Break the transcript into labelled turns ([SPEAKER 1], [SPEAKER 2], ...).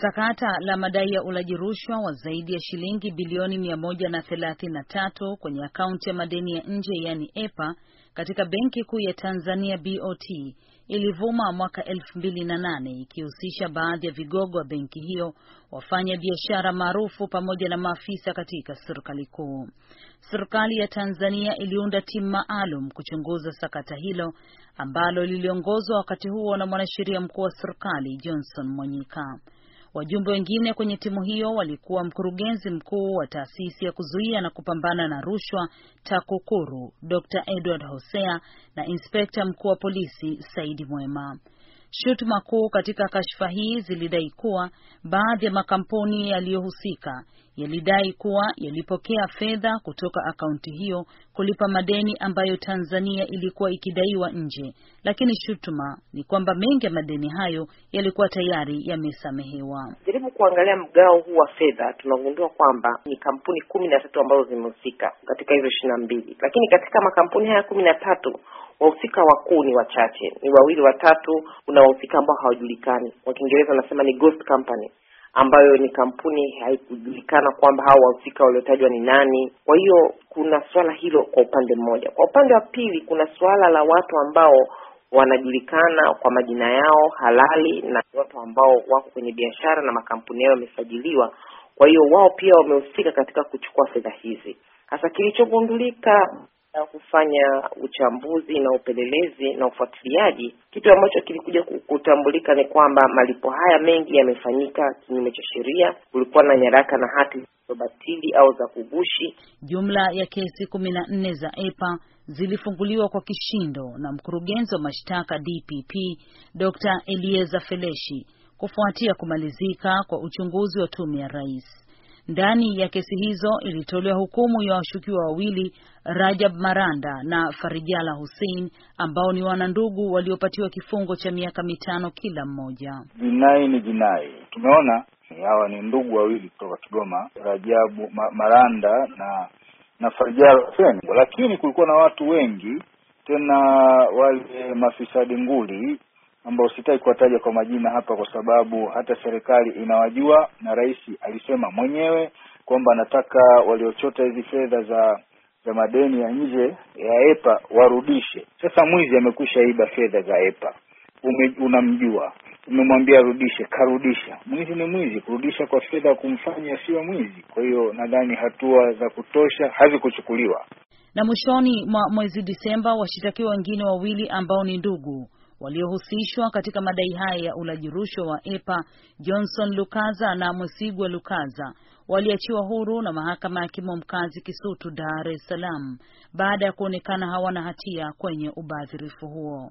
[SPEAKER 1] Sakata la madai ya ulaji rushwa wa zaidi ya shilingi bilioni mia moja na thelathini na tatu kwenye akaunti ya madeni ya nje yani EPA katika Benki Kuu ya Tanzania BOT ilivuma mwaka elfu mbili na nane ikihusisha baadhi ya vigogo wa benki hiyo, wafanya biashara maarufu pamoja na maafisa katika serikali kuu. Serikali ya Tanzania iliunda timu maalum kuchunguza sakata hilo ambalo liliongozwa wakati huo na mwanasheria mkuu wa serikali Johnson Mwanyika. Wajumbe wengine kwenye timu hiyo walikuwa mkurugenzi mkuu wa taasisi ya kuzuia na kupambana na rushwa TAKUKURU, Dr. Edward Hosea na inspekta mkuu wa polisi Saidi Mwema. Shutuma kuu katika kashfa hii zilidai kuwa baadhi ya makampuni yaliyohusika yalidai kuwa yalipokea fedha kutoka akaunti hiyo kulipa madeni ambayo Tanzania ilikuwa ikidaiwa nje, lakini shutuma ni kwamba mengi ya madeni hayo yalikuwa tayari yamesamehewa.
[SPEAKER 2] Jaribu kuangalia mgao huu wa fedha, tunagundua kwamba ni kampuni kumi na tatu ambazo zimehusika katika hizo ishirini na mbili, lakini katika makampuni haya kumi na tatu wahusika wakuu ni wachache, ni wawili watatu. Kuna wahusika ambao hawajulikani, kwa Kiingereza wanasema ni ghost company, ambayo ni kampuni haikujulikana kwamba hao wahusika waliotajwa ni nani. Kwa hiyo kuna suala hilo kwa upande mmoja. Kwa upande wa pili, kuna suala la watu ambao wanajulikana kwa majina yao halali na watu ambao wako kwenye biashara na makampuni yao yamesajiliwa. Kwa hiyo wao pia wamehusika katika kuchukua fedha hizi. Sasa kilichogundulika na kufanya uchambuzi na upelelezi na ufuatiliaji, kitu ambacho kilikuja kutambulika ni kwamba malipo haya mengi yamefanyika kinyume cha sheria. Kulikuwa na nyaraka na hati zilizobatili au za kugushi.
[SPEAKER 1] Jumla ya kesi kumi na nne za EPA zilifunguliwa kwa kishindo na mkurugenzi wa mashtaka DPP Dr. Elieza Feleshi kufuatia kumalizika kwa uchunguzi wa tume ya rais. Ndani ya kesi hizo ilitolewa hukumu ya washukiwa wawili Rajab Maranda na Farijala Hussein ambao ni wanandugu waliopatiwa kifungo cha miaka mitano kila mmoja.
[SPEAKER 3] Jinai ni jinai. Tumeona hawa ni ndugu wawili kutoka Kigoma, Rajabu ma, Maranda na na Farijala Hussein, lakini kulikuwa na watu wengi tena, wale mafisadi nguli ambao sitaki kuwataja kwa majina hapa kwa sababu hata serikali inawajua, na rais alisema mwenyewe kwamba anataka waliochota hizi fedha za za madeni ya nje ya EPA warudishe. Sasa mwizi amekwisha iba fedha za EPA, Ume, unamjua, umemwambia arudishe, karudisha. Mwizi ni mwizi, kurudisha kwa fedha kumfanya sio mwizi. Kwa hiyo nadhani hatua za kutosha hazikuchukuliwa.
[SPEAKER 1] Na mwishoni mwa mwezi Disemba, washitakiwa wengine wawili ambao ni ndugu waliohusishwa katika madai haya ya ulaji rushwa wa EPA, Johnson Lukaza na Mwesigwa Lukaza waliachiwa huru na mahakama ya hakimu mkazi Kisutu, Dar es Salaam baada ya kuonekana hawana hatia kwenye ubadhirifu huo.